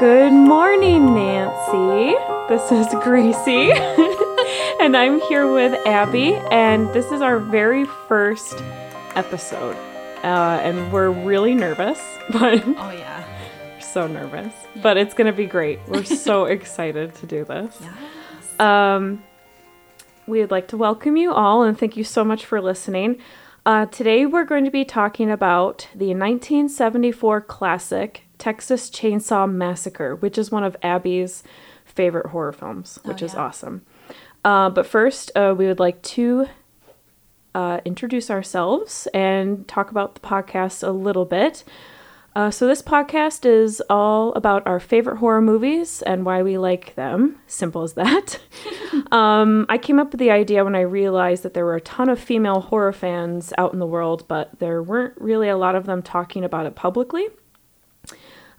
Good morning, Nancy. This is Gracie, and I'm here with Abby, and this is our very first episode. Uh, and we're really nervous, but Oh yeah. so nervous. But it's gonna be great. We're so excited to do this. Yes. Um, we'd like to welcome you all and thank you so much for listening. Uh, today we're going to be talking about the 1974 classic Texas Chainsaw Massacre, which is one of Abby's favorite horror films, which is yeah. awesome. Uh, but first, uh, we would like to uh, introduce ourselves and talk about the podcast a little bit. Uh, so, this podcast is all about our favorite horror movies and why we like them. Simple as that. um, I came up with the idea when I realized that there were a ton of female horror fans out in the world, but there weren't really a lot of them talking about it publicly.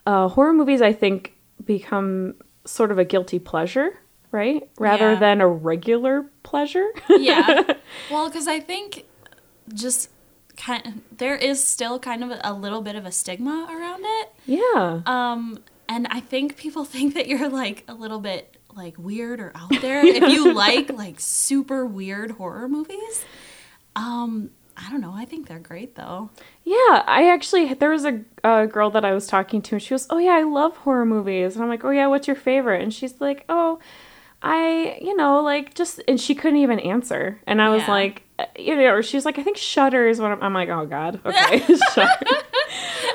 Uh, horror movies, I think, become sort of a guilty pleasure, right? Rather Yeah. than a regular pleasure. yeah. Well, because I think just kind there is still kind of a, little bit of a stigma around it. yeah. Um, and I think people think that you're like a little bit like weird or out there if you like like super weird horror movies. Um, I don't know. I think they're great though. Yeah, I actually there was a, a girl that I was talking to, and she was, "Oh yeah, I love horror movies," and I'm like, "Oh yeah, what's your favorite?" And she's like, "Oh, I, you know, like just," and she couldn't even answer, and I was Yeah. like, uh, you know, or she's like, "I think Shutter is one." Of, I'm like, "Oh God, okay, Shutter."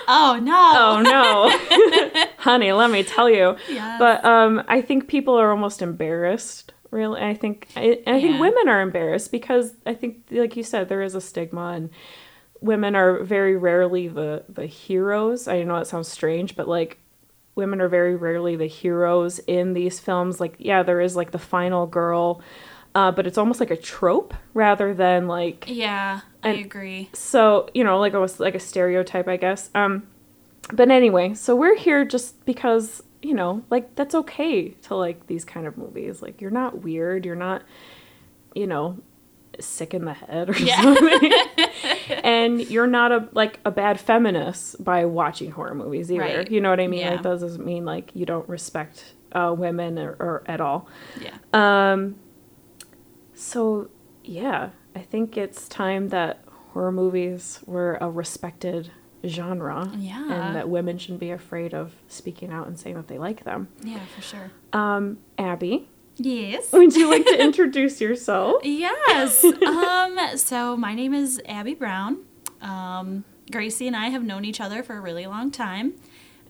Oh no. oh no, honey, let me tell you. Yes. But um, I think people are almost embarrassed. Really, I think I, I think women are embarrassed because I think, like you said, there is a stigma, and women are very rarely the the heroes. I know it sounds strange, but like women are very rarely the heroes in these films. Like, yeah, there is like the final girl, uh, but it's almost like a trope rather than like Yeah, I agree. so you know like a like a stereotype i guess um but anyway so we're here just because you know like that's okay to like these kind of movies like you're not weird you're not you know sick in the head or Yeah. something and you're not a like a bad feminist by watching horror movies either Right. you know what i mean Yeah. like that doesn't mean like you don't respect uh, women or, or at all Yeah. um, so yeah, I think it's time that horror movies were a respected genre. Yeah. And that women shouldn't be afraid of speaking out and saying that they like them. Yeah, for sure. Um, Abby, Yes. would you like to introduce yourself? Yes. um, so my name is Abby Brown. Um, Gracie and I have known each other for a really long time.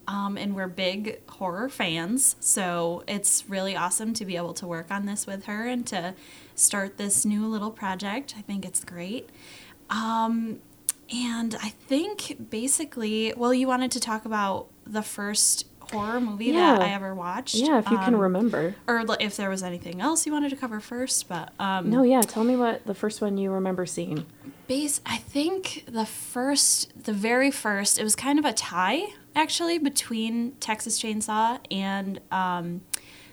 Um, and we're big horror fans. So it's really awesome to be able to work on this with her and to start this new little project. I think it's great. Um, and I think basically, well, you wanted to talk about the first horror movie that I ever watched. Yeah, if you can Um, remember. or if there was anything else you wanted to cover first, but um, No, yeah, tell me what the first one you remember seeing. base. I think the first, the very first, it was kind of a tie actually between Texas Chainsaw and um,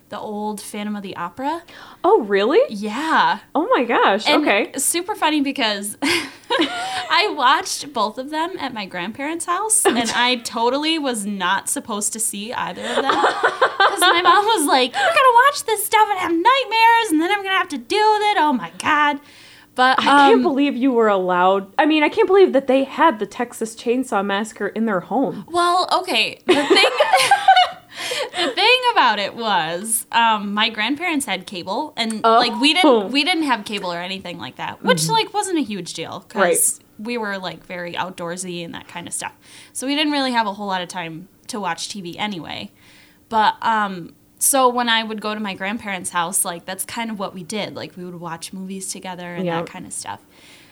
the old Phantom of the Opera. Oh, really? Yeah, Oh my gosh. and okay. super funny because I watched both of them at my grandparents' house, and I totally was not supposed to see either of them because my mom was like, "You're gonna watch this stuff and have nightmares, and then I'm gonna have to deal with it." Oh my god! But I can't um, believe you were allowed. I mean, I can't believe that they had the Texas Chainsaw Massacre in their home. Well, okay. The thing, the thing about it was, um, my grandparents had cable, and like we Oh. didn't, we didn't have cable or anything like that, which like wasn't a huge deal because we were like very outdoorsy and that kind of stuff. So we didn't really have a whole lot of time to watch TV anyway. But um, so when I would go to my grandparents' house, like that's kind of what we did. Like we would watch movies together and Yeah. that kind of stuff.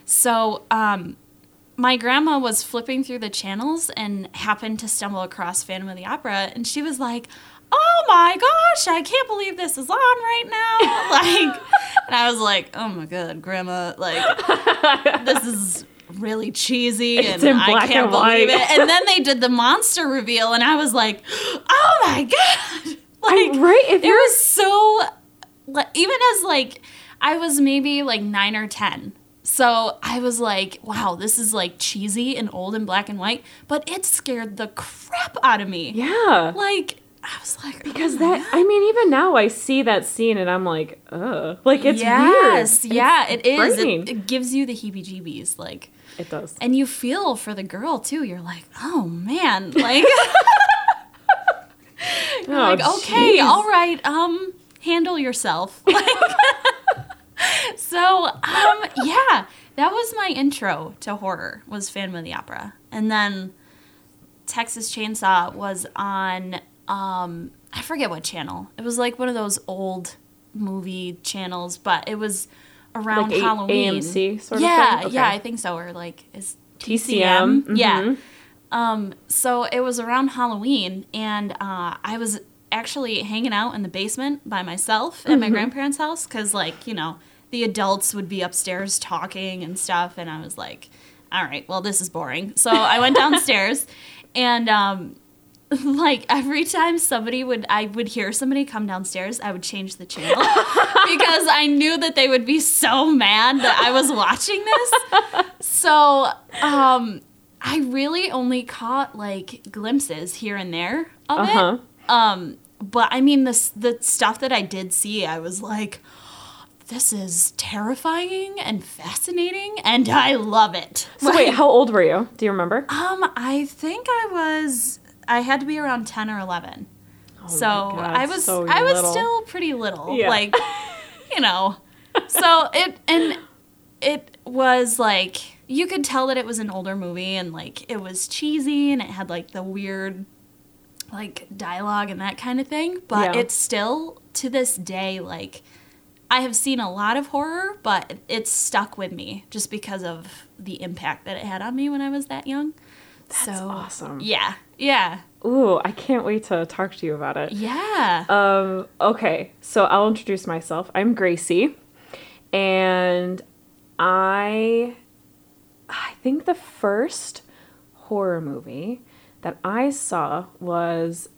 So um, my grandma was flipping through the channels and happened to stumble across Phantom of the Opera, and she was like, "Oh my gosh, I can't believe this is on right now!" like, and I was like, "Oh my god, grandma, like this is." Really cheesy, and I can't and believe it. And then they did the monster reveal, and I was like, "Oh my god!" Like, I- right? If it you're was so like, even as like I was maybe like nine or ten. So I was like, wow, this is like cheesy and old and black and white, but it scared the crap out of me. Yeah. Like I was like, oh Because oh, that, I mean, even now I see that scene and I'm like, ugh. Like, it's yes, weird. yeah, It's it is. It, it gives you the heebie-jeebies, like, It does. and you feel for the girl too. You're like, oh man, like, Oh, like okay, jeez. all right, um, handle yourself. Like, so, um, yeah, that was my intro to horror. Was Phantom of the Opera, and then Texas Chainsaw was on. Um, I forget what channel. It was like one of those old movie channels, but it was around Like A- Halloween. AMC sort of yeah, thing? yeah, I think so. Or like is TCM, TCM? Yeah. Um, so it was around Halloween, and uh, I was actually hanging out in the basement by myself at Mm-hmm. my grandparents' house because, like, you know, the adults would be upstairs talking and stuff, and I was like, all right, well, this is boring. So I went downstairs, and um, like every time somebody would I would hear somebody come downstairs, I would change the channel because I knew that they would be so mad that I was watching this. So, um I really only caught like glimpses here and there of Uh-huh. it. Um but I mean the the stuff that I did see, I was like this is terrifying and fascinating and I love it. So, wait, how old were you? Do you remember? Um, I think I was. I had to be around ten or eleven. so Oh my God, I was. so I was little. still pretty little. Yeah. Like, you know. So it and it was like you could tell that it was an older movie and like it was cheesy and it had like the weird like dialogue and that kind of thing. But Yeah. it's still to this day like I have seen a lot of horror, but it's stuck with me just because of the impact that it had on me when I was that young. That's so awesome. yeah, yeah, Ooh, I can't wait to talk to you about it. yeah. Um, okay, so I'll introduce myself. I'm Gracie, and I I think the first horror movie that I saw was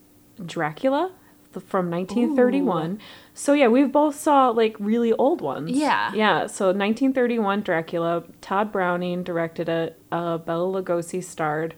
Dracula from 1931. So yeah, we've both saw like really old ones. Yeah. Yeah, so 1931 Dracula, Tod Browning directed it, uh, Bela Lugosi starred.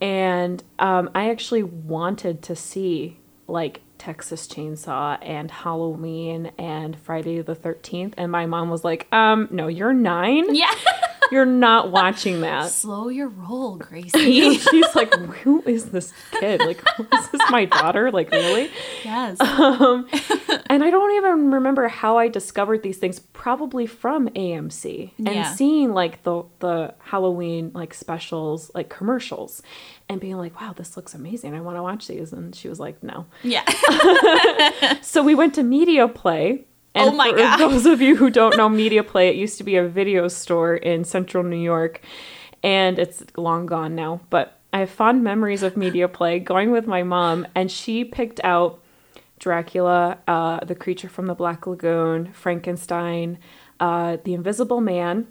And um, I actually wanted to see like Texas Chainsaw and Halloween and Friday the 13th. And my mom was like, um, no, you're nine. yeah. You're not watching that. Slow your roll, Gracie. She's like, who is this kid? Like, is this my daughter? Like, really? yes. Um, and I don't even remember how I discovered these things. Probably from AMC and Yeah. seeing like the the Halloween like specials, like commercials, and being like, "Wow, this looks amazing! I want to watch these." And she was like, "No." Yeah. So we went to Media Play. And Oh my for God. those of you who don't know Media Play, it used to be a video store in central New York, and it's long gone now. But I have fond memories of Media Play going with my mom, and she picked out Dracula, uh, The Creature from the Black Lagoon, Frankenstein, uh, The Invisible Man,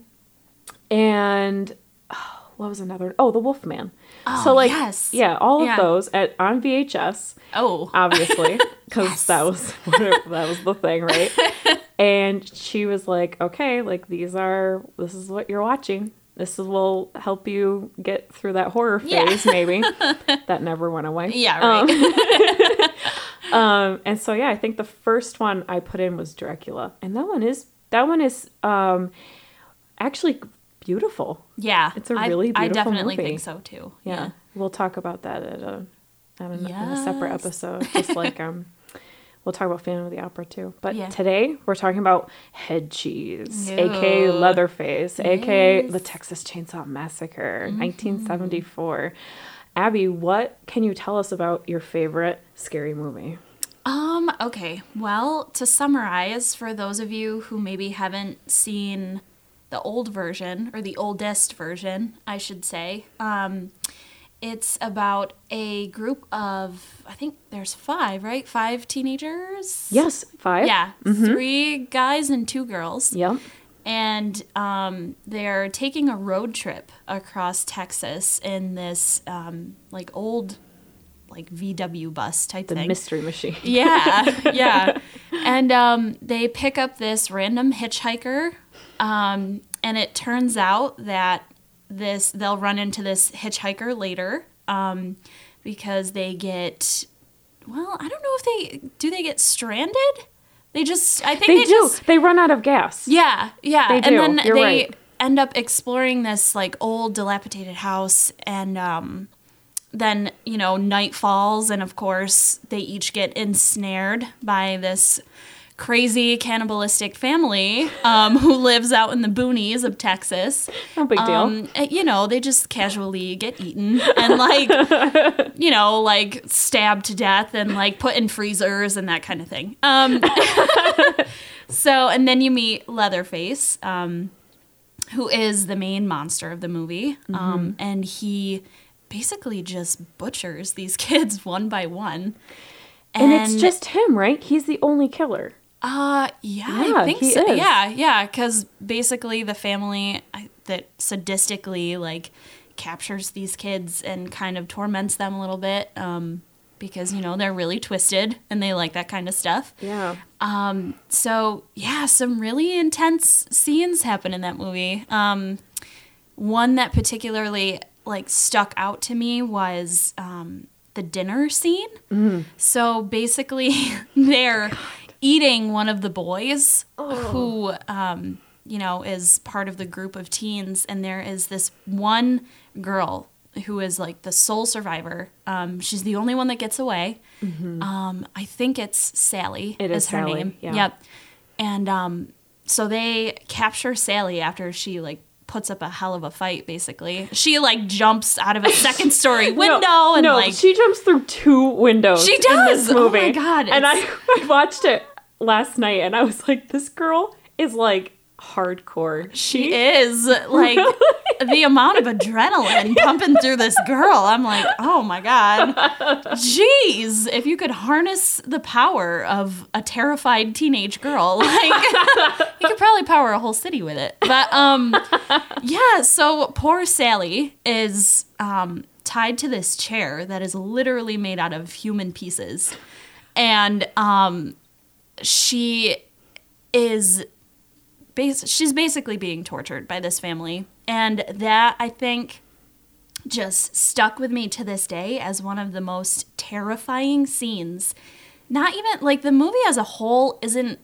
and oh, what was another? Oh, The Wolf Man. Oh, so like, yes. yeah, all Yeah. of those at on VHS Oh. obviously, because Yes. that was that was the thing, right? and she was like, "Okay, like these are this is what you're watching. This is, will help you get through that horror Yeah. phase, maybe." that never went away. yeah. Right. Um, and so yeah, I think the first one I put in was Dracula, and that one is that one is um actually beautiful. yeah. it's a really I, beautiful I definitely movie. think so too. Yeah. We'll talk about that at a, at a, in a separate episode. Just like um, we'll talk about Phantom of the Opera too. But Yeah. today we're talking about head cheese, No. aka Leatherface, aka Yes. Mm-hmm. the Texas Chainsaw Massacre, 1974. Abby, what can you tell us about your favorite scary movie? Um, okay. Well, to summarize, for those of you who maybe haven't seen the old version, or the oldest version, I should say, um, it's about a group of, I think there's five, right? Five teenagers? Yes, 5 Yeah, three guys and two girls. Yep. And um, they're taking a road trip across Texas in this, um, like, old, like, VW bus type The thing. mystery machine. Yeah, yeah. and um, they pick up this random hitchhiker, um, and it turns out that this they'll run into this hitchhiker later um, because they get. Well, I don't know if they do. They get stranded. They just. I think They, they, do. just. They run out of gas. Yeah, yeah. They do. And then You're they right. end up exploring this like old dilapidated house and um then, you know, night falls and of course they each get ensnared by this crazy cannibalistic family um, who lives out in the boonies of Texas. No big deal. Um, uh, you know, they just casually get eaten and like, you know, like stabbed to death and like put in freezers and that kind of thing. Um, so, and then you meet Leatherface, um, who is the main monster of the movie, Mm-hmm. um, and he basically just butchers these kids one by one. and it's just him, right? He's the only killer. Uh, yeah, Yeah, I think so. is. Yeah, yeah, because basically the family that sadistically like captures these kids and kind of torments them a little bit, um, because you know they're really twisted and they like that kind of stuff. Yeah. Um, so yeah, some really intense scenes happen in that movie. Um, one that particularly like stuck out to me was um, the dinner scene. So basically, they're eating one of the boys who, um, you know, is part of the group of teens, and there is this one girl who is like the sole survivor. Um, she's the only one that gets away. Um, I think it's Sally. It is her Sally, name. yeah. Yep. And um, so they capture Sally after she like puts up a hell of a fight. Basically, she like jumps out of a second story window no, and no, like she jumps through two windows. She In does! this Oh my God, And I, I watched it last night, and I was like, this girl is like hardcore. she is like the amount of adrenaline pumping through this girl. I'm like, oh my god, jeez! If you could harness the power of a terrified teenage girl, like you could probably power a whole city with it. But um, yeah. So poor Sally is um tied to this chair that is literally made out of human pieces, and um, she is bas- she's basically being tortured by this family and that i think just stuck with me to this day as one of the most terrifying scenes not even like the movie as a whole isn't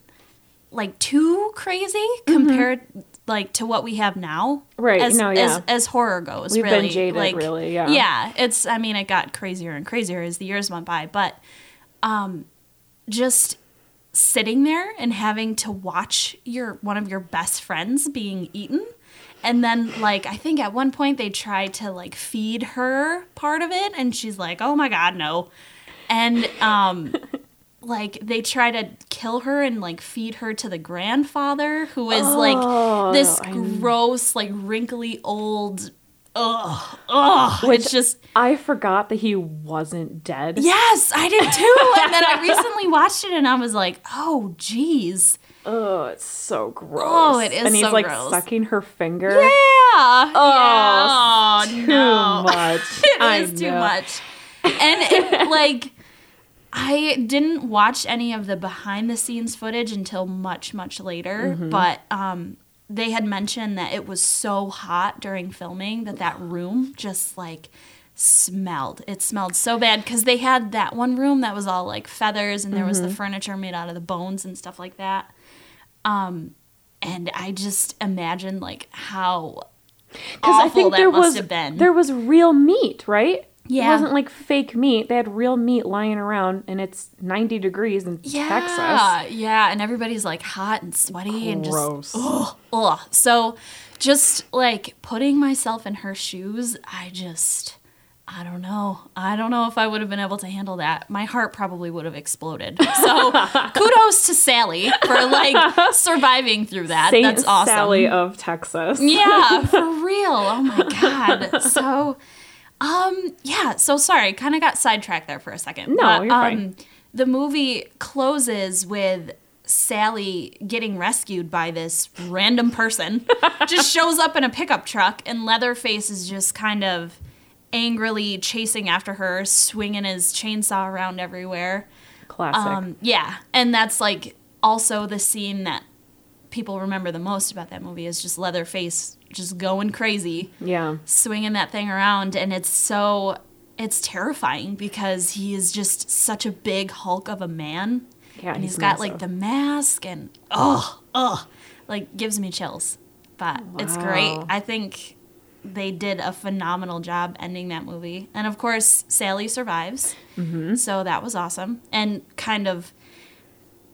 like too crazy compared like to what we have now Mm-hmm. Right, as, no, yeah. as, as horror goes We've been really jaded, like really, yeah. yeah it's i mean it got crazier and crazier as the years went by but um just sitting there and having to watch your one of your best friends being eaten. And then like i think at one point they tried to like feed her part of it and she's like oh my god no. And um like they try to kill her and like feed her to the grandfather who is Oh, like this I- gross like wrinkly old ugh ugh Which- it's just I forgot that he wasn't dead. Yes, I did too. And then I recently watched it and I was like, oh, geez. Oh, it's so gross. Oh, it is so gross. And he's so like gross. sucking her finger. Yeah. Oh, yeah. too no. much. It I is too much. And it, like, I didn't watch any of the behind the scenes footage until much, much later. Mm-hmm. But um, they had mentioned that it was so hot during filming that that room just like smelled. It smelled so bad because they had that one room that was all like feathers and there was Mm-hmm. the furniture made out of the bones and stuff like that. Um, and I just imagined like how Because I awful think that there must was have been. there was real meat, right? Yeah. It wasn't like fake meat. They had real meat lying around, and it's 90 degrees in yeah, Texas. yeah, and everybody's like hot and sweaty and just Gross. ugh, ugh. So just like putting myself in her shoes, I just I don't know. I don't know if I would have been able to handle that. My heart probably would have exploded. So kudos to Sally for like surviving through that. Saint That's awesome. Sally of Texas. Yeah, for real. Oh my god. So um yeah, so sorry, kind of got sidetracked there for a second. No, you're fine. The movie closes with Sally getting rescued by this random person. just shows up in a pickup truck and Leatherface is just kind of angrily chasing after her, swinging his chainsaw around everywhere. Classic. Um, yeah, and that's like also the scene that people remember the most about that movie is just Leatherface just going crazy, Yeah. swinging that thing around, and it's so it's terrifying because he is just such a big hulk of a man, Yeah, and he's he's got like the mask and oh oh, like gives me chills, but it's great. I think they did a phenomenal job ending that movie, and of course Sally survives, Mm-hmm. so that was awesome, and kind of.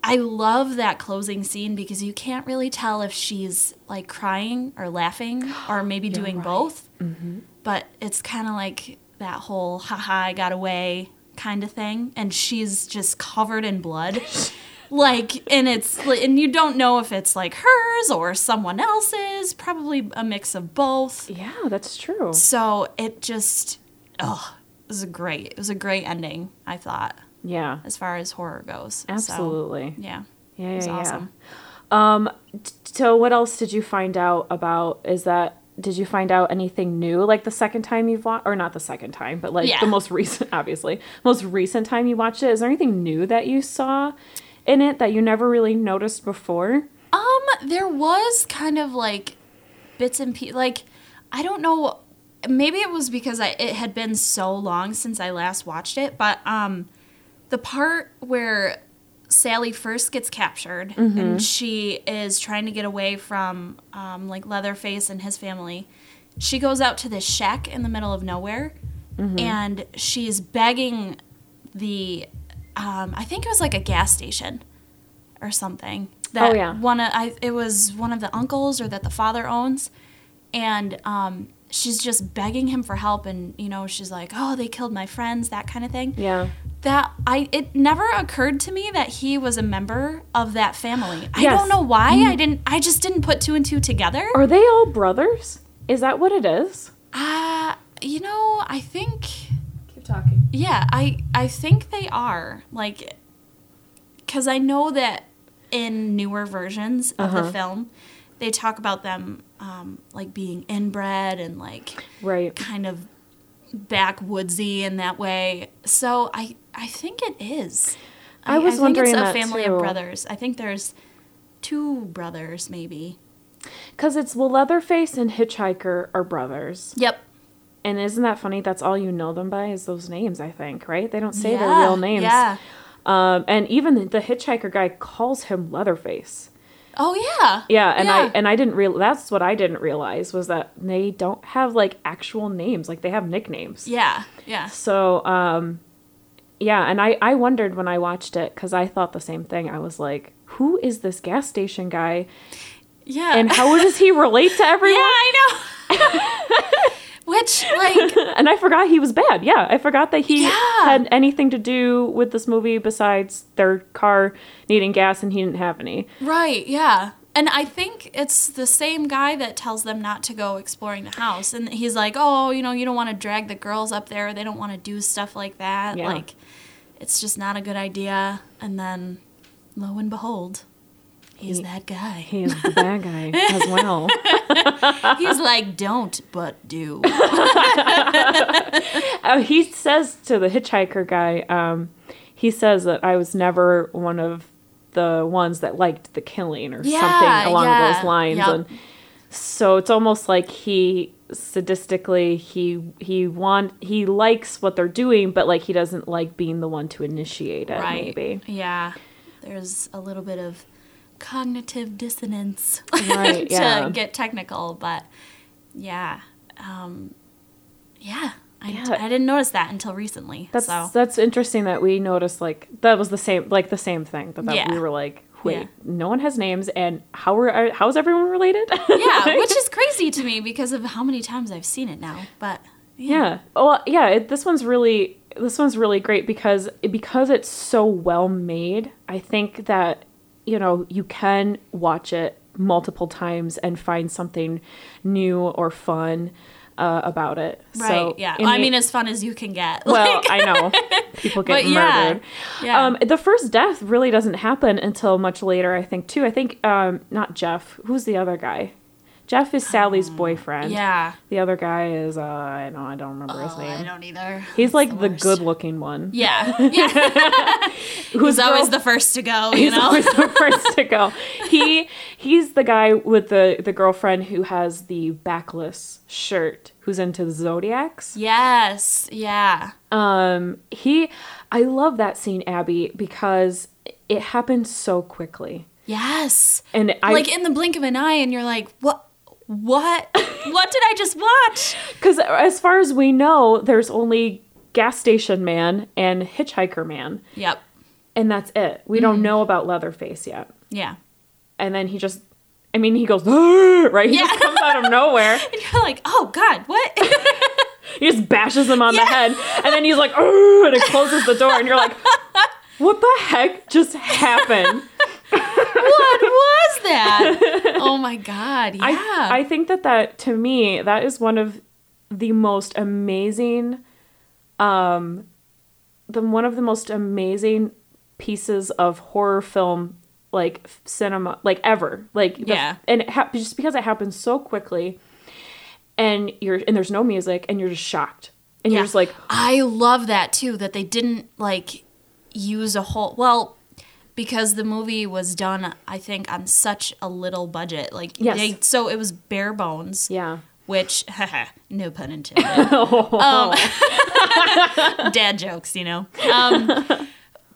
I love that closing scene because you can't really tell if she's like crying or laughing or maybe doing right. both. Mm-hmm. But it's kind of like that whole haha, I got away kind of thing. And she's just covered in blood. like, and it's, and you don't know if it's like hers or someone else's, probably a mix of both. Yeah, that's true. So it just, oh, it was a great, it was a great ending, I thought, Yeah. as far as horror goes. So, Absolutely. yeah. Yeah, It was yeah, awesome. yeah. Um, so what else did you find out about? Is that did you find out anything new like the second time you've watched, or not the second time, but like Yeah. the most recent, obviously, most recent time you watched it? Is there anything new that you saw in it that you never really noticed before? Um, there was kind of like bits and pieces. Like, I don't know. Maybe it was because I, it had been so long since I last watched it, but um, the part where Sally first gets captured and she is trying to get away from um, like Leatherface and his family, she goes out to this shack in the middle of nowhere, and she's begging the, um, I think it was like a gas station or something. That Oh, yeah. One of I it was one of the uncles or that the father owns, and um, she's just begging him for help, and you know she's like, oh, they killed my friends, that kind of thing. Yeah. That I it never occurred to me that he was a member of that family. I Yes. Mm. don't know why I didn't. I just didn't put two and two together. Are they all brothers? Is that what it is? Uh, you know, I think Keep talking. Yeah, I I think they are like cuz I know that in newer versions of Uh-huh. the film they talk about them um, like being inbred and like Right. kind of backwoodsy in that way. So I I think it is. I was think wondering it's a family too. of brothers. I think there's two brothers maybe. Because it's well, Leatherface and Hitchhiker are brothers. Yep. And isn't that funny? That's all you know them by is those names, I think, right? They don't say their real names. Yeah. Um, and even the hitchhiker guy calls him Leatherface. Oh yeah. Yeah, and I and I didn't real that's what I didn't realize was that they don't have like actual names, like they have nicknames. Yeah. Yeah. So, um yeah, and I I wondered when I watched it cuz I thought the same thing. I was like, who is this gas station guy Yeah. and how does he relate to everyone? Yeah. I know. Which, like, and I forgot he was bad. Yeah, I forgot that he Yeah. had anything to do with this movie besides their car needing gas and he didn't have any. right, yeah. And I think it's the same guy that tells them not to go exploring the house. And he's like, oh, you know, you don't want to drag the girls up there. They don't want to do stuff like that. Yeah. Like, it's just not a good idea. And then, lo and behold, he's He- that guy. He's the bad guy as well. He's like, don't, but do. Uh, he says to the hitchhiker guy, um, he says that I was never one of the ones that liked the killing or Yeah, something along yeah, those lines. yep. And so it's almost like he sadistically he he want he likes what they're doing, but like he doesn't like being the one to initiate it. right. Maybe. Yeah. There's a little bit of cognitive dissonance Right, to yeah. get technical, but yeah. Um, yeah. I, Yeah. I didn't notice that until recently. That's so that's interesting that we noticed like that was the same like the same thing that, that Yeah. we were like wait Yeah. no one has names and how are how's everyone related yeah, which is crazy to me because of how many times I've seen it now. But yeah well yeah it, this one's really this one's really great because because it's so well made I think that you know you can watch it multiple times and find something new or fun uh, about it right, so yeah. in I mean, as fun as you can get. Well, Like, I know people get But yeah, murdered. yeah. Um, the first death really doesn't happen until much later. I think too. I think um, not Jeff. Who's the other guy? Jeff is Sally's boyfriend. Yeah. The other guy is uh, I know I don't remember his Oh, I name. don't either. He's like the the, good-looking one. Yeah. Yeah. Who's He's always the first to go, you He's know? always the first to go. He he's the guy with the the girlfriend who has the backless shirt, who's into the zodiacs. yes. Yeah. Um, he, I love that scene, Abby, because it happened so quickly, Yes. and I like in the blink of an eye, and you're like, what? What? what did I just watch? because as far as we know, there's only gas station man and hitchhiker man, Yep. and that's it. We Mm-hmm. don't know about Leatherface yet. Yeah. And then he just, I mean, he goes right. He just Yeah. comes out of nowhere. And you're like, oh God, what? He just bashes him on the head, and then he's like, and it closes the door, and you're like, "What the heck just happened?" What was that? Oh my God. Yeah. I I think that that to me that is one of the most amazing, um, the one of the most amazing pieces of horror film like cinema like ever like the- Yeah. and it hap- just because it happens so quickly and you're and there's no music and you're just shocked and Yeah. you're just like I love that too, that they didn't like use a whole well because the movie was done I think on such a little budget. Like Yes. they so it was bare bones. yeah Which no pun intended. um, dad jokes, you know. Um,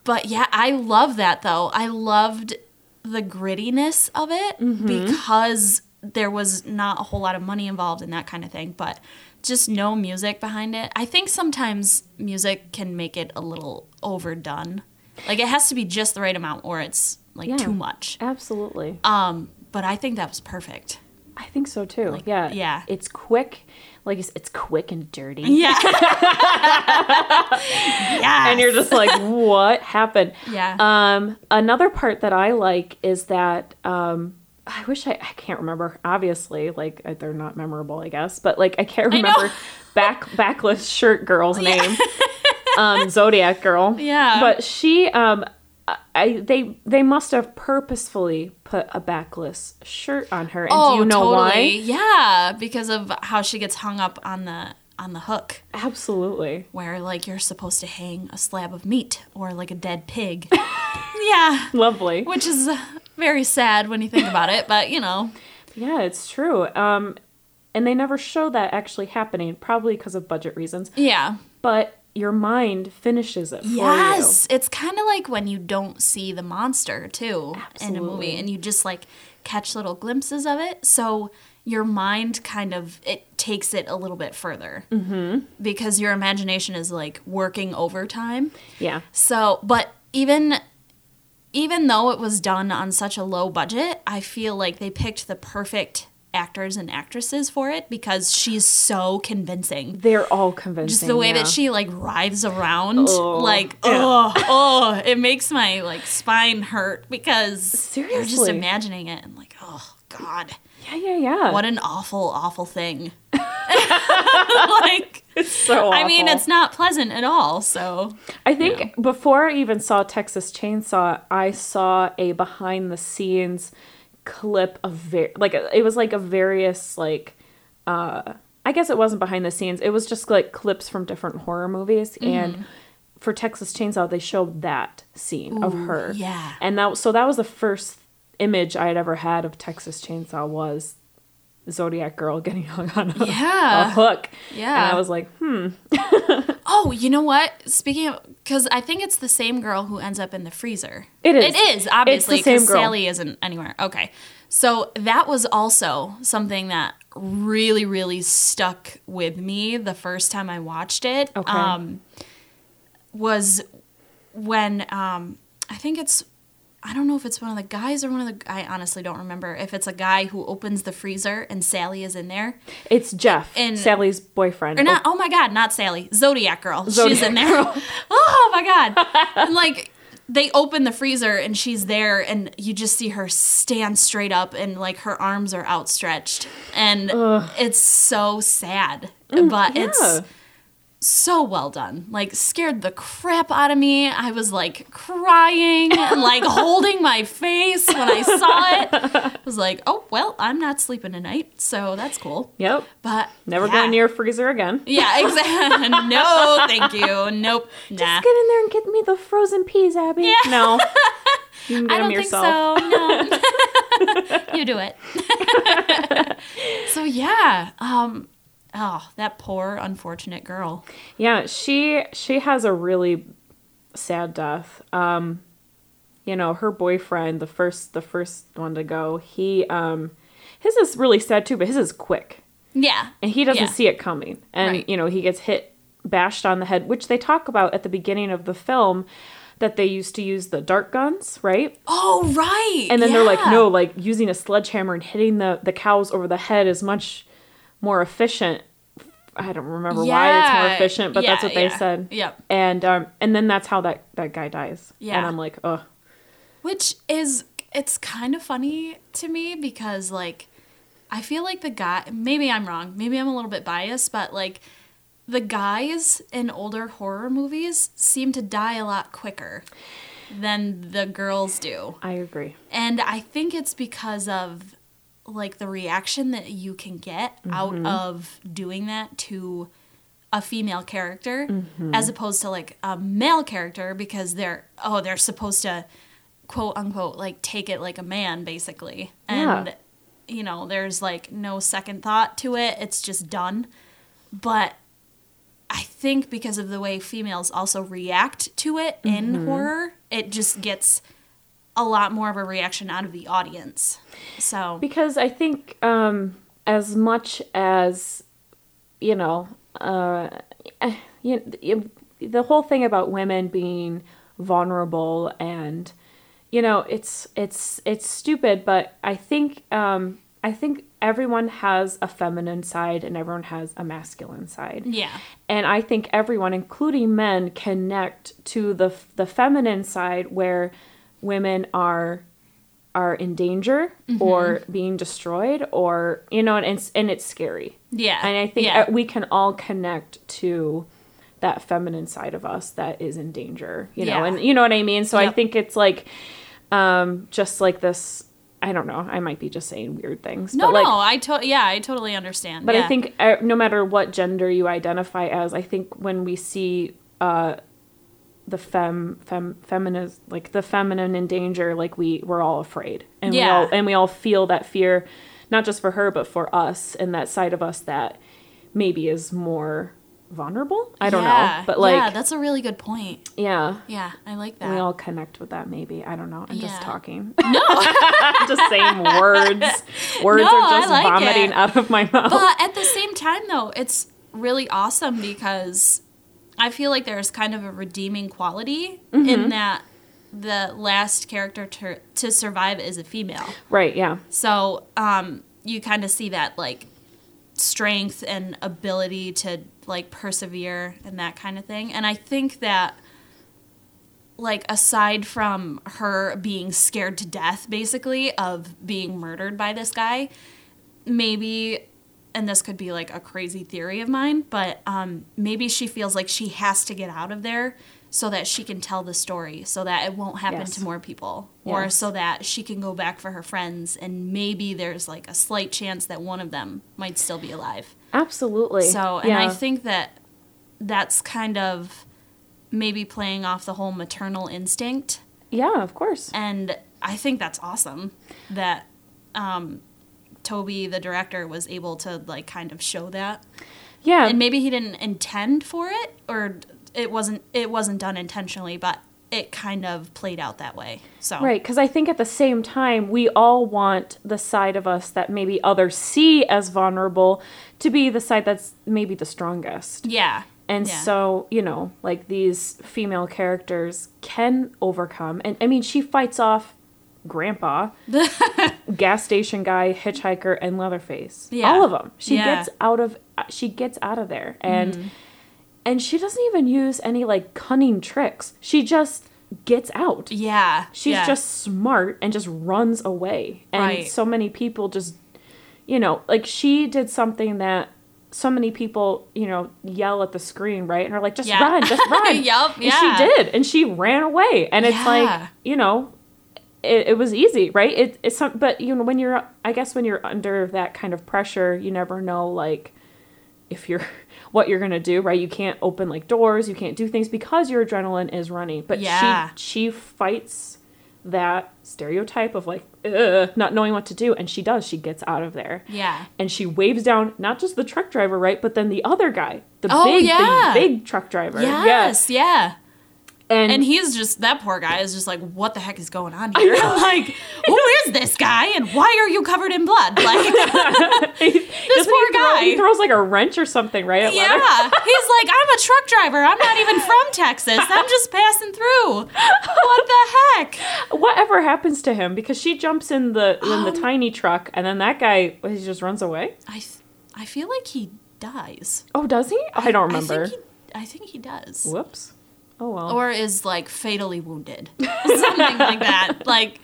but yeah, I love that though. I loved the grittiness of it Mm-hmm. because there was not a whole lot of money involved in that kind of thing, but just no music behind it. I think sometimes music can make it a little overdone. Like it has to be just the right amount or it's like Yeah. too much. absolutely Um, but I think that was perfect. I think so too. yeah. yeah. It's quick. Like it's, it's quick and dirty. Yeah. yeah. And you're just like, what happened? Yeah. Um, another part that I like is that um, I wish I, I can't remember. Obviously, like uh, they're not memorable, I guess, but like I can't I remember back backless shirt girl's name. Um, Zodiac girl. Yeah. But she um I they they must have purposefully put a backless shirt on her. And oh, do you know totally. why? Yeah, because of how she gets hung up on the on the hook, Absolutely. where like you're supposed to hang a slab of meat or like a dead pig. yeah, Lovely. which is very sad when you think about it, but you know. Yeah, it's true. Um, and they never show that actually happening, probably because of budget reasons. Yeah. But your mind finishes it for Yes, it's kind of like when you don't see the monster too in a movie, and you just like catch little glimpses of it. So your mind kind of it takes it a little bit further mm-hmm. because your imagination is like working overtime. Yeah. So, but even even though it was done on such a low budget, I feel like they picked the perfect actors and actresses for it because she's so convincing. They're all convincing. Just the way yeah. that she like writhes around, Oh, like yeah. oh, oh, it makes my like spine hurt because Seriously. you're just imagining it and like, oh god, Yeah, yeah, yeah. what an awful, awful thing. like, It's so I mean, it's not pleasant at all. So I think before I even saw Texas Chainsaw, I saw a behind the scenes clip of ver- like it was like a various like uh I guess it wasn't behind the scenes. It was just like clips from different horror movies Mm-hmm. and for Texas Chainsaw they showed that scene of her. yeah. And that so that was the first image I had ever had of Texas Chainsaw was Zodiac girl getting hung on a, Yeah. a hook. Yeah. And I was like, hmm. Oh, you know what? Speaking of, because I think it's the same girl who ends up in the freezer. It is. It is obviously It's the same because. Sally isn't anywhere. Okay, so that was also something that really, really stuck with me the first time I watched it. Okay. Um, was when um, I think it's. I don't know if it's one of the guys or one of the. I honestly don't remember if it's a guy who opens the freezer and Sally is in there. It's Jeff, And- Sally's boyfriend. Or not, oh, oh my god, not Sally. Zodiac girl. she's in there. oh my god. and like they open the freezer and she's there and you just see her stand straight up and like her arms are outstretched. And it's so sad. Mm, but it's yeah. So well done. Like scared the crap out of me. I was like crying and like holding my face when I saw it. I was like, oh well, I'm not sleeping tonight, so that's cool. Yep. But Never yeah. going near a freezer again. Yeah, exactly. no, thank you. Nope. Nah. Just get in there and get me the frozen peas, Abby. Yeah. No. You can get I don't think so. No. you do it. so yeah. Um oh, that poor unfortunate girl. Yeah, she she has a really sad death. Um you know, her boyfriend, the first the first one to go, he um his is really sad too, but his is quick. Yeah. And he doesn't Yeah. see it coming. And Right. you know, he gets hit bashed on the head, which they talk about at the beginning of the film that they used to use the dart guns, right? Oh right. And then they're like, no, like using a sledgehammer and hitting the, the cows over the head is much more efficient. I don't remember why it's more efficient, but that's what they yeah. said. Yep. And um and then that's how that, that guy dies. Yeah. And I'm like, ugh. Which is it's kind of funny to me because like I feel like the guy maybe I'm wrong, maybe I'm a little bit biased, but like the guys in older horror movies seem to die a lot quicker than the girls do. I agree. And I think it's because of like the reaction that you can get out mm-hmm. of doing that to a female character mm-hmm. as opposed to like a male character because they're oh they're supposed to quote unquote like take it like a man basically. And Yeah. you know, there's like no second thought to it. It's just done. But I think because of the way females also react to it in mm-hmm. horror, it just gets a lot more of a reaction out of the audience. So, Because I think um, as much as you know, uh, you, you, the whole thing about women being vulnerable and you know, it's it's it's stupid, but I think um, I think everyone has a feminine side and everyone has a masculine side. yeah. And I think everyone, including men, connect to the the feminine side where women are are in danger Mm-hmm. or being destroyed or you know and it's and it's scary. Yeah. And I think yeah. uh, we can all connect to that feminine side of us that is in danger, you know. Yeah. And you know what I mean? So I think it's like um just like this I don't know. I might be just saying weird things. no, but like, no, I to- yeah, I totally understand. but yeah. I think uh, no matter what gender you identify as, I think when we see uh, the fem fem feminine like the feminine in danger, like we we're all afraid, and we all and we all feel that fear, not just for her but for us and that side of us that maybe is more vulnerable. I don't Yeah. know, but like yeah, yeah, that's a really good point. Yeah, Yeah. I like that. we all connect with that. Maybe I don't know. I'm just talking. no, I'm just saying words. Words No, are just like vomiting it. out of my mouth. but at the same time though it's really awesome because i feel like there's kind of a redeeming quality Mm-hmm. in that the last character to, to survive is a female right? Yeah. so um, you kind of see that like strength and ability to like persevere and that kind of thing and i think that like aside from her being scared to death basically of being murdered by this guy maybe and this could be like a crazy theory of mine but um, maybe she feels like she has to get out of there so that she can tell the story so that it won't happen Yes. to more people or so that she can go back for her friends and maybe there's like a slight chance that one of them might still be alive Absolutely. so and i think that that's kind of maybe playing off the whole maternal instinct Yeah, of course. and I think that's awesome that um, Tobe, the director, was able to like kind of show that. Yeah. And maybe he didn't intend for it, or it wasn't it wasn't done intentionally, but it kind of played out that way. So Right, because I think at the same time, we all want the side of us that maybe others see as vulnerable to be the side that's maybe the strongest. yeah, And yeah. so, you know, like these female characters can overcome. And I mean, she fights off Grandpa, gas station guy, hitchhiker, and Leatherface. Yeah. All of them. She Yeah. Mm-hmm. gets out of she gets out of there, and and she doesn't even use any like cunning tricks. She just gets out. yeah, She's yeah. just smart and just runs away. And Right. so many people just, you know, like she did something that so many people, you know, yell at the screen, right? And are like, just Yeah. run, just run. Yup, And yeah. she did. And she ran away. And it's like, you know, it, it was easy, right? It, it's some, but you know when you're, I guess when you're under that kind of pressure, you never know like if you're what you're gonna do, right? You can't open like doors, you can't do things because your adrenaline is running. But Yeah. she she fights that stereotype of like not knowing what to do, and she does. She gets out of there. Yeah. and she waves down not just the truck driver, right, but then the other guy, the Oh, big, yeah. the big truck driver. Yes, yeah. And, And he's just that poor guy is just like, what the heck is going on here? like, who is this guy, and why are you covered in blood? Like, this poor he, throw- guy. he throws like a wrench or something, right? yeah, he's like, I'm a truck driver. I'm not even from Texas. I'm just passing through. What the heck? Whatever happens to him? Because she jumps in the in Um, the tiny truck, and then that guy he just runs away. I, I feel like he dies. Oh, does he? I don't remember. I think he, I think he does. Whoops. Oh well. Or is like fatally wounded. Something like that. Like,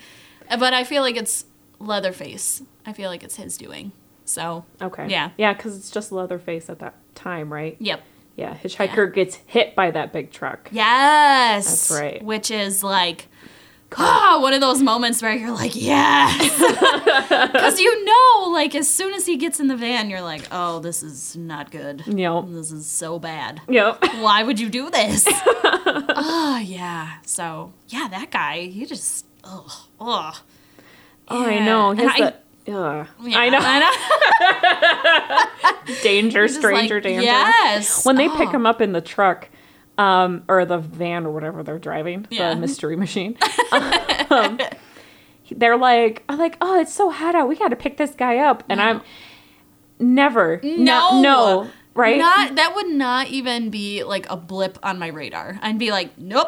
but I feel like it's Leatherface. I feel like it's his doing. So, okay. yeah. Yeah, because it's just Leatherface at that time, right? yep. Yeah. Hitchhiker gets hit by that big truck. Yes. That's right. Which is like, ah, one of those moments where you're like, yes. Because you know, like, as soon as he gets in the van, you're like, oh, this is not good. Yep. This is so bad. Yep. Why would you do this? oh, yeah. So, yeah, that guy, he just, ugh, ugh. Oh, I know. He's I- the. Yeah, I know. Danger, stranger like, danger. Yes. When they pick Oh. him up in the truck, um, or the van or whatever they're driving, Yeah. the mystery machine. um, they're like, I'm like, oh, it's so hot out. We got to pick this guy up, and I'm never, No. no, right? Not that would not even be like a blip on my radar. I'd be like, nope.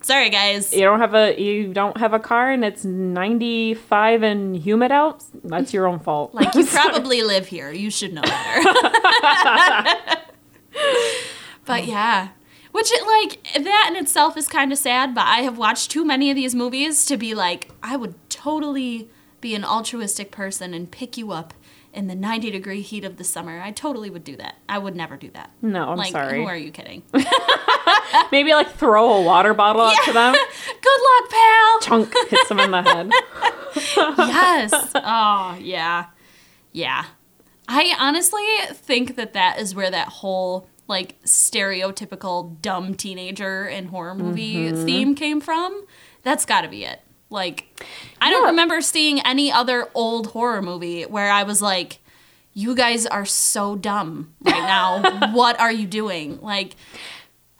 Sorry, guys. you don't have a you don't have a car, and it's 95 and humid out. That's your own fault. Like you probably live here. You should know better. but yeah. Which it like that in itself is kind of sad, but I have watched too many of these movies to be like I would totally be an altruistic person and pick you up in the 90 degree heat of the summer. I totally would do that. I would never do that. No, I'm like sorry. who are you kidding? Maybe like throw a water bottle up to them. Good luck, pal. Chunk hits them in the head. yes. Oh, yeah. Yeah. I honestly think that that is where that whole like stereotypical dumb teenager and horror movie Mm-hmm. theme came from. That's got to be it. Like I don't Yeah. remember seeing any other old horror movie where I was like you guys are so dumb right now. what are you doing? Like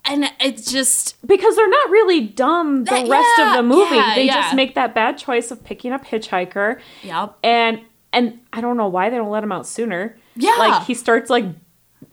and it's just because they're not really dumb the That- rest of the movie. yeah, they yeah. just make that bad choice of picking up Hitchhiker, yep. and and I don't know why they don't let him out sooner. Yeah. like he starts like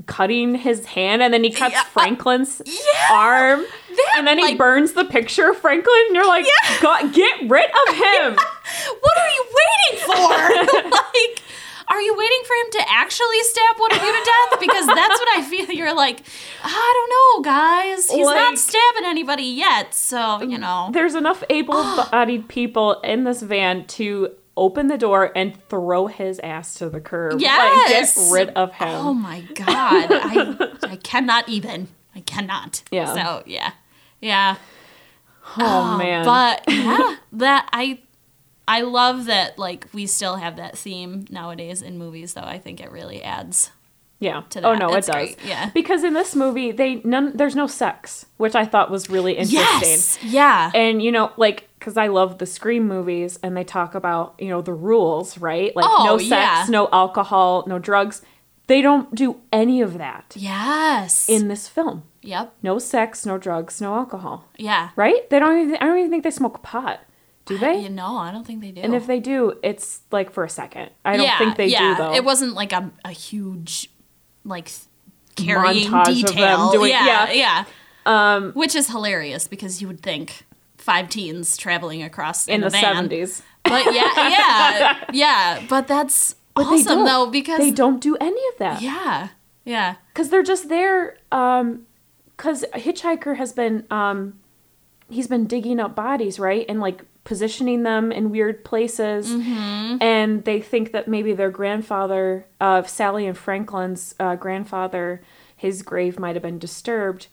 cutting his hand, and then he cuts Yeah. Franklin's Yeah. arm, That, and then he like- burns the picture of Franklin. And you're like, Yeah. God, get rid of him. what are you waiting for? like, are you waiting for him to actually stab one of you to death? Because that's what I feel. You're like, I don't know, guys. He's Like- not stabbing anybody yet, so you know. There's enough able-bodied people in this van to open the door and throw his ass to the curb. Yes. like, get rid of oh him. Oh my god, I I cannot even. I cannot. Yeah. So yeah, yeah. oh, oh man, But yeah, that I I love that like we still have that theme nowadays in movies. Though I think it really adds. Yeah. to Oh no, That's it does. great, yeah. Because in this movie, they none there's no sex, which I thought was really interesting. Yes. Yeah. And you know, like cuz I love the Scream movies and they talk about, you know, the rules, right? Like Oh, no sex, yeah. no alcohol, no drugs. They don't do any of that yes. in this film. Yep. No sex, no drugs, no alcohol. Yeah. Right? They don't even I don't even think they smoke pot. Do they? You know, I don't think they do. And if they do, it's like for a second. I don't yeah, think they yeah. do though. It wasn't like a, a huge, like, carrying Montage of them detail. doing- yeah, yeah. yeah. Um, Which is hilarious because you would think five teens traveling across in, in the 70s. But yeah, yeah, yeah. But that's But awesome though because they don't do any of that. Yeah, yeah. because they're just there um because hitchhiker has been um he's been digging up bodies right and like positioning them in weird places Mm-hmm. and they think that maybe their grandfather uh, sally and franklin's uh, grandfather his grave might have been disturbed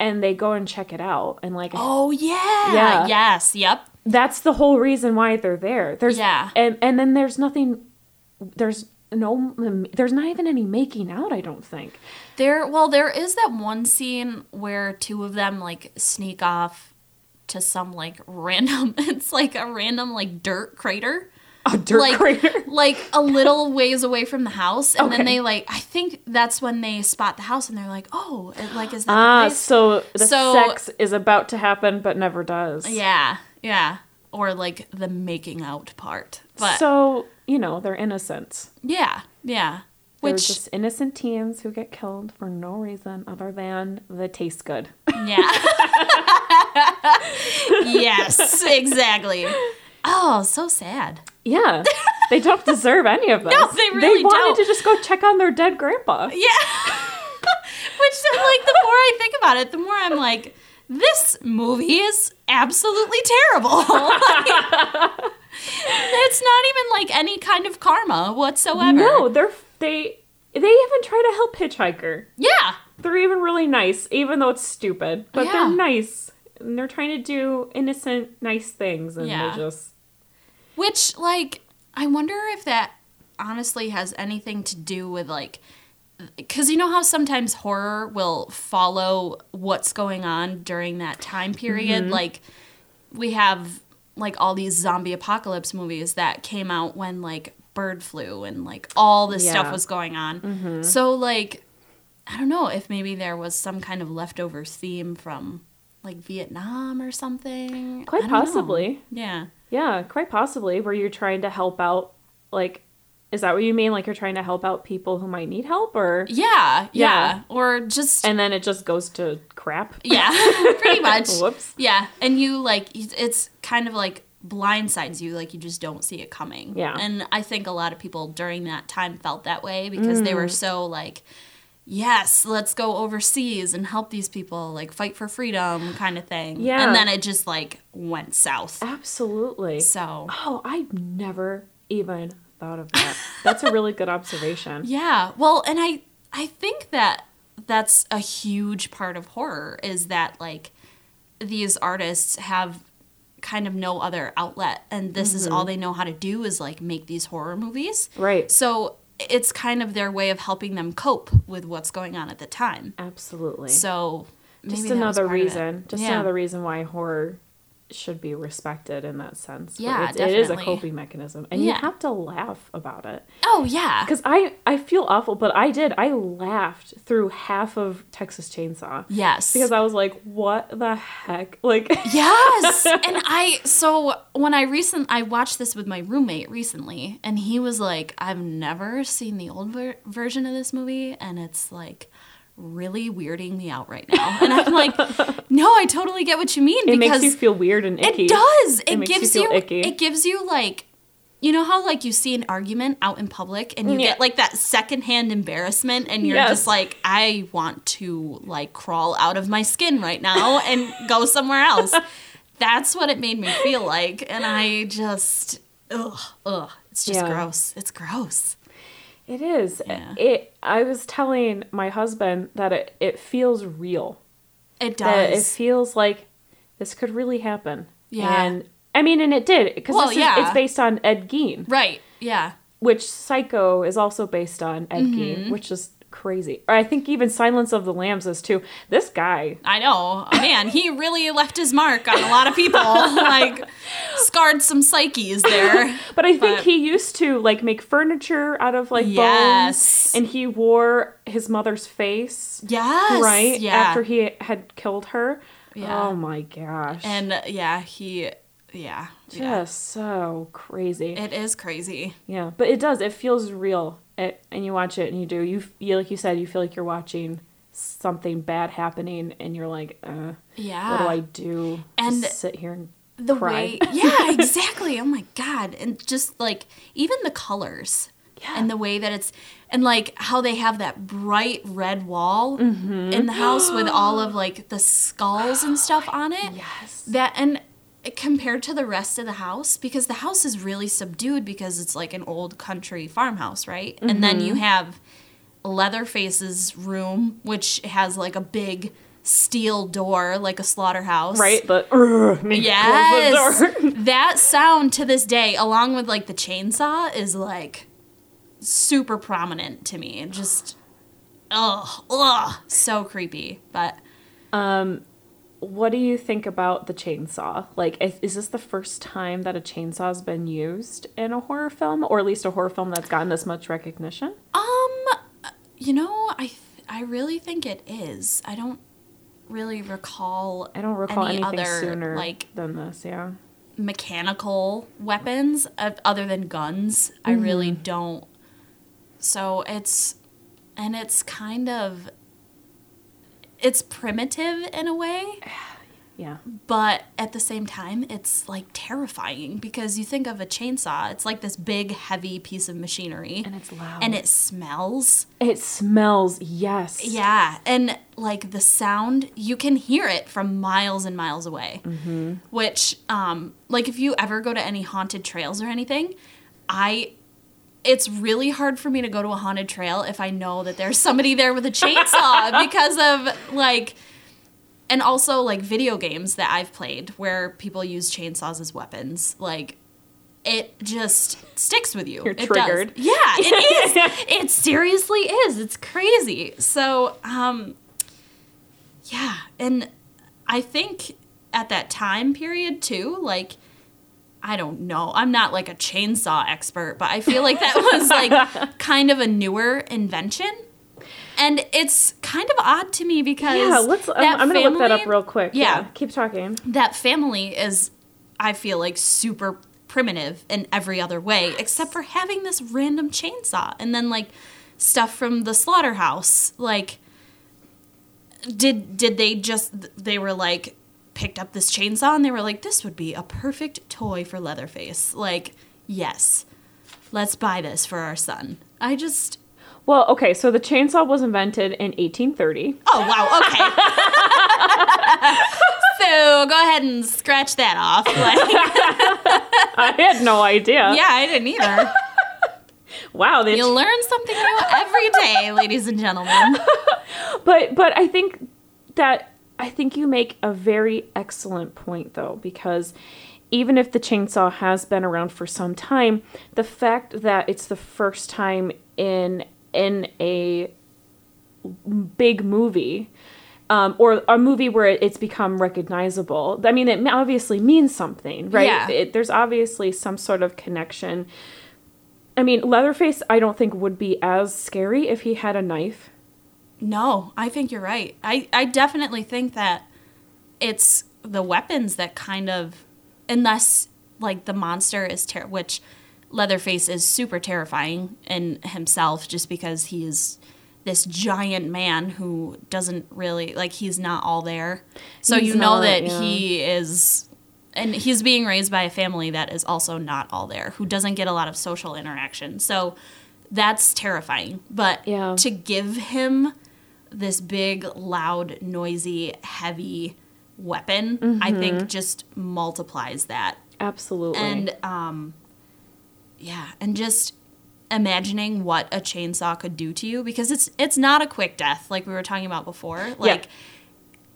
and they go and check it out and like Oh yeah. Yeah. Yes. Yep. that's the whole reason why they're there. There's Yeah. and and then there's nothing. There's no. There's not even any making out. I don't think. There, well, there is that one scene where two of them like sneak off to some like random. It's like a random like dirt crater. A dirt like, crater. like a little ways away from the house, and then they like. I think that's when they spot the house, and they're like, "Oh, it, like is that Ah, the place?" so the So- sex is about to happen, but never does. Yeah, yeah, or like the making out part. But so you know they're innocent. yeah, yeah, They're which just innocent teens who get killed for no reason other than they taste good. Yeah. yes, exactly. Oh, so sad. Yeah, they don't deserve any of this. No, they really They wanted don't. to just go check on their dead grandpa. Yeah. Which, like, the more I think about it, the more I'm like, this movie is absolutely terrible. Like, it's not even like any kind of karma whatsoever. No, they're they they even try to help hitchhiker. Yeah. They're even really nice, even though it's stupid. But Yeah. they're nice. And they're trying to do innocent, nice things, and Yeah. they just Which, like, I wonder if that honestly has anything to do with, like, because you know how sometimes horror will follow what's going on during that time period? Mm-hmm. Like, we have, like, all these zombie apocalypse movies that came out when, like, bird flu and, like, all this stuff Yeah. Mm-hmm. was going on. So, like, I don't know if maybe there was some kind of leftover theme from, like, Vietnam or something. quite don't know. possibly. Yeah. Yeah, quite possibly. Where you're trying to help out, like, is that what you mean? Like you're trying to help out people who might need help, or Yeah, yeah, Yeah. or just and then it just goes to crap. yeah, pretty much. Whoops. Yeah, and you like it's kind of like blindsides you, like you just don't see it coming. Yeah. and I think a lot of people during that time felt that way because they were Mm. so like. Yes, let's go overseas and help these people, like fight for freedom, kind of thing. Yeah. and then it just like went south. Absolutely. So Oh, I never even thought of that. That's a really good observation. Yeah. Well, and I I think that that's a huge part of horror is that like these artists have kind of no other outlet and this is all mm-hmm. they know how to do is like make these horror movies. Right. So it's kind of their way of helping them cope with what's going on at the time. Absolutely. So maybe just another part of it. reason. Just Yeah. another reason why horror should be respected in that sense. But Yeah, it's- it is a coping mechanism, and you have to laugh about it. Oh yeah. Because I I feel awful, but I did. I laughed through half of Texas Chainsaw Yes. because I was like, "What the heck?" Like, Yes. and I so when I recent I watched this with my roommate recently and he was like I've never seen the old ver- version of this movie and it's like really weirding me out right now. And I'm like, "No, I totally get what you mean it because makes you feel weird and icky. it does. It, makes you gives feel you, icky. it gives you like you know how like you see an argument out in public and you Yeah. get like that secondhand embarrassment and you're Yes. just like I want to like crawl out of my skin right now and go somewhere else. That's what it made me feel like and I just ugh ugh it's just Yeah. gross. It's gross. It is. Yeah. It. I was telling my husband that it it feels real. It That it feels like this could really happen. Yeah. And I mean, and it did because Well, yeah. it's based on Ed Gein, right. Yeah. which Psycho is also based on Ed Mm-hmm. Gein, which is crazy. Or I think even Silence of the Lambs is too. This guy, I know. Man, he really left his mark on a lot of people. like scarred some psyches there. but I think But- he used to like make furniture out of like Yes. bones, and he wore his mother's face. Yes. right Yeah. after he had killed her. Yeah. Oh my gosh. and uh, yeah, he yeah. yeah. just so crazy. It is crazy. yeah, but it does. It feels real. It, and you watch it and you do. You, you like you said, you feel like you're watching something bad happening, and you're like, uh, Yeah. what do I do? And Just sit here and the cry. way Yeah, exactly. Oh my god. And just like even the colors. Yeah. And the way that it's and like how they have that bright red wall Mm-hmm. in the house with all of like the skulls and stuff on it. Yes. That and compared to the rest of the house because the house is really subdued because it's like an old country farmhouse, right? And then Mm-hmm. you have Leatherface's room which has like a big steel door like a slaughterhouse. Right? The "Urgh," me close the Yes. door. that sound to this day, along with like the chainsaw, is like super prominent to me. Just ugh, ugh, so creepy. But what do you think about the chainsaw? Like, is, is this the first time that a chainsaw has been used in a horror film, or at least a horror film that's gotten this much recognition? um, you know, I th- I really think it is. I don't really recall. I don't recall any anything other sooner like than this. Yeah. mechanical weapons uh, other than guns. I really don't. So it's and it's kind of it's primitive in a way, Yeah. but at the same time it's like terrifying because you think of a chainsaw, it's like this big heavy piece of machinery And it's loud. and it smells. It smells. Yes. Yeah, and like the sound, you can hear it from miles and miles away. Mm-hmm. Which, um, like if you ever go to any haunted trails or anything, I, it's really hard for me to go to a haunted trail if I know that there's somebody there with a chainsaw because of like, and also like video games that I've played where people use chainsaws as weapons, like. It just sticks with you. You're It does. triggered. Yeah, it is. it seriously is. It's crazy. So, um, yeah, and I think at that time period too, like I don't know. I'm not like a chainsaw expert, but I feel like that was like kind of a newer invention. And it's kind of odd to me because Yeah. Let's. I'm, I'm gonna look that up real quick. Yeah. Keep talking. that family is I feel like super primitive in every other way except for having this random chainsaw and then like stuff from the slaughterhouse like did did they just they were like picked up this chainsaw and they were like this would be a perfect toy for leatherface like yes let's buy this for our son i just Well, okay. So the chainsaw was invented in 1830. oh wow okay so go ahead and scratch that off like I had no idea. yeah i didn't either Wow. They You learn something new every day, ladies and gentlemen. but but I think that I think you make a very excellent point though because even if the chainsaw has been around for some time, the fact that it's the first time in in a big movie um, or a movie where it's become recognizable. I mean, it obviously means something, right? Yeah. It, there's obviously some sort of connection. I mean, Leatherface, I don't think would be as scary if he had a knife. No, I think you're right. I, I definitely think that it's the weapons that kind of, unless like the monster is ter- which Leatherface is super terrifying in himself, just because he is this giant man who doesn't really like he's not all there. So He's you know not, that yeah. he is. And he's being raised by a family that is also not all there, who doesn't get a lot of social interaction. So that's terrifying. But Yeah. to give him this big, loud, noisy, heavy weapon, I Mm-hmm. think just multiplies that. Absolutely. And um yeah, and just imagining what a chainsaw could do to you because it's it's not a quick death like we were talking about before. Like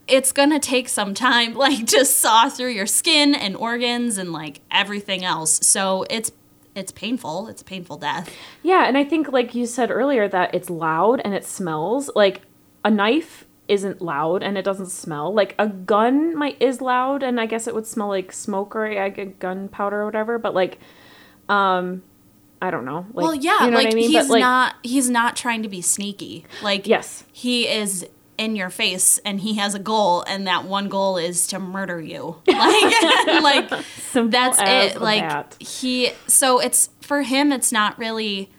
it's gonna take some time like to saw through your skin and organs and like everything else. So it's it's painful. It's a painful death. Yeah, and I think like you said earlier that it's loud and it smells. Like a knife isn't loud and it doesn't smell. Like a gun might is loud and I guess it would smell like smoke or like gunpowder or whatever, but like um I don't know. Like, well, yeah, you know like I mean? he's but like not he's not trying to be sneaky. Like Yes. he is in your face and he has a goal and that one goal is to murder you. Like like simple that's it. Like bat. he so it's for him it's not really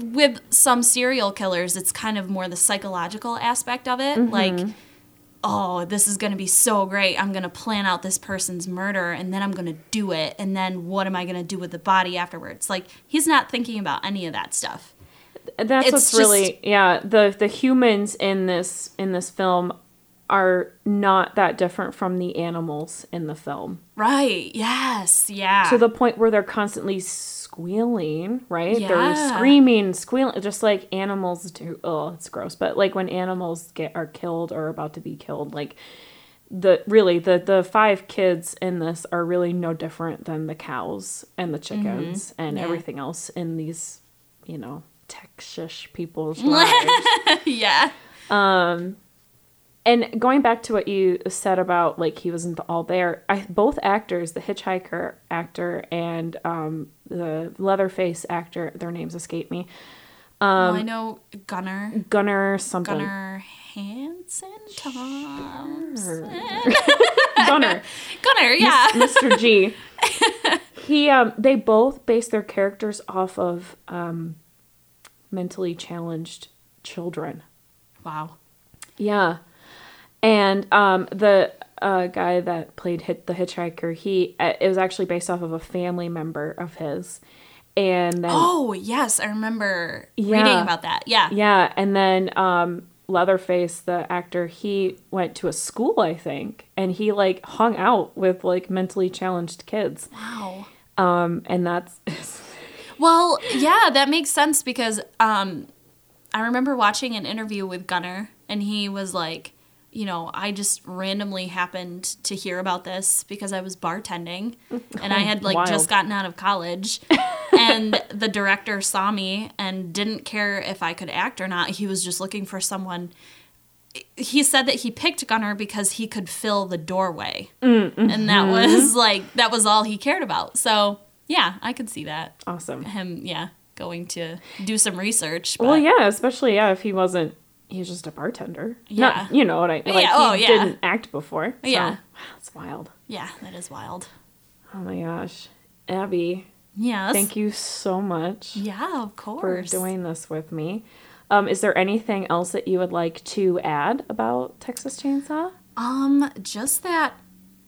with some serial killers it's kind of more the psychological aspect of it. Mm-hmm. Like oh, this is going to be so great. I'm going to plan out this person's murder and then I'm going to do it. And then what am I going to do with the body afterwards? Like, he's not thinking about any of that stuff. that's it's what's just- really yeah, the the humans in this in this film are not that different from the animals in the film. Right. Yes. Yeah. to the point where they're constantly squealing, right? Yeah. They're screaming, squealing, just like animals do. Oh, it's gross. But like when animals get are killed or about to be killed, like the really the the five kids in this are really no different than the cows and the chickens and Mm-hmm. Yeah. everything else in these, you know, Texas people's lives. yeah. And going back to what you said about like he wasn't all there, I both actors, the hitchhiker actor and um, the Leatherface actor, their names escape me. well, I know Gunnar. Gunnar something. Gunnar Hansen Thompson. Gunnar. Gunnar, yeah. Mr. G. He um they both base their characters off of um mentally challenged children. Wow. Yeah. And um the uh, guy that played hit the hitchhiker, he uh, it was actually based off of a family member of his. And then Oh, yes, I remember Yeah. reading about that. Yeah. Yeah, and then um, Leatherface, the actor, he went to a school, I think, and he like hung out with like mentally challenged kids. Wow. Um, and that's Well, yeah, that makes sense because um, I remember watching an interview with Gunnar, and he was like, you know, I just randomly happened to hear about this because I was bartending, and I oh, had like Wild. just gotten out of college, and the director saw me and didn't care if I could act or not. He was just looking for someone. He said that he picked Gunnar because he could fill the doorway, mm-hmm. and that was like that was all he cared about. So yeah, I could see that awesome. him yeah going to do some research but Well, yeah, especially yeah, if he wasn't, he was just a bartender. Yeah. Not, you know what I like. Yeah, he oh, yeah. didn't act before. So, Yeah. wow, it's wild. yeah that is wild Oh my gosh, Abby, yes thank you so much. yeah of course. for doing this with me. Um, is there anything else that you would like to add about Texas Chainsaw? um just that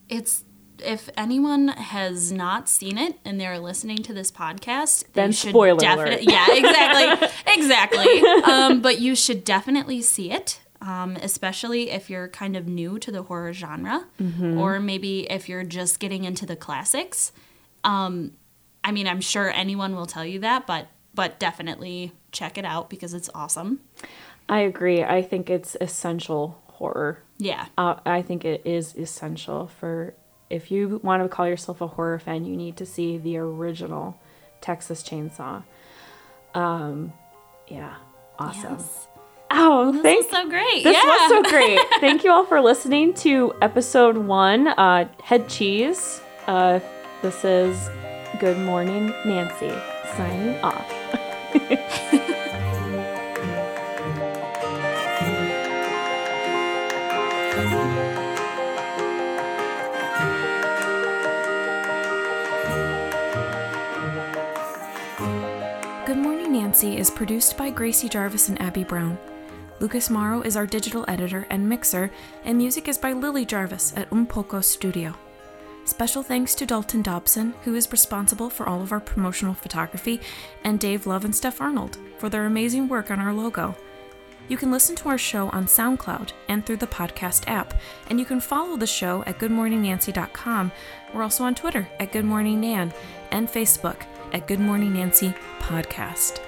it's if anyone has not seen it and they're listening to this podcast they Then should spoiler definitely alert. yeah exactly exactly um but you should definitely see it um, especially if you're kind of new to the horror genre, Mm-hmm. or maybe if you're just getting into the classics. Um, I mean, I'm sure anyone will tell you that, but but definitely check it out because it's awesome. I agree. I think it's essential horror. Yeah, Uh, I think it is essential for if you want to call yourself a horror fan, you need to see the original Texas Chainsaw. Um, yeah, awesome. Yes. Oh, This thank was so great. This yeah. was so great. Thank you all for listening to episode one, uh, Head Cheese. Uh, this is Good Morning Nancy signing off. Is produced by Gracie Jarvis and Abby Brown. Lucas Morrow is our digital editor and mixer, and music is by Lily Jarvis at Un Poco Studio. Special thanks to Dalton Dobson, who is responsible for all of our promotional photography, and Dave Love and Steph Arnold for their amazing work on our logo. You can listen to our show on SoundCloud and through the podcast app, and you can follow the show at goodmorningnancy.com. We're also on Twitter at Good Morning Nan and Facebook at Good Morning Nancy Podcast.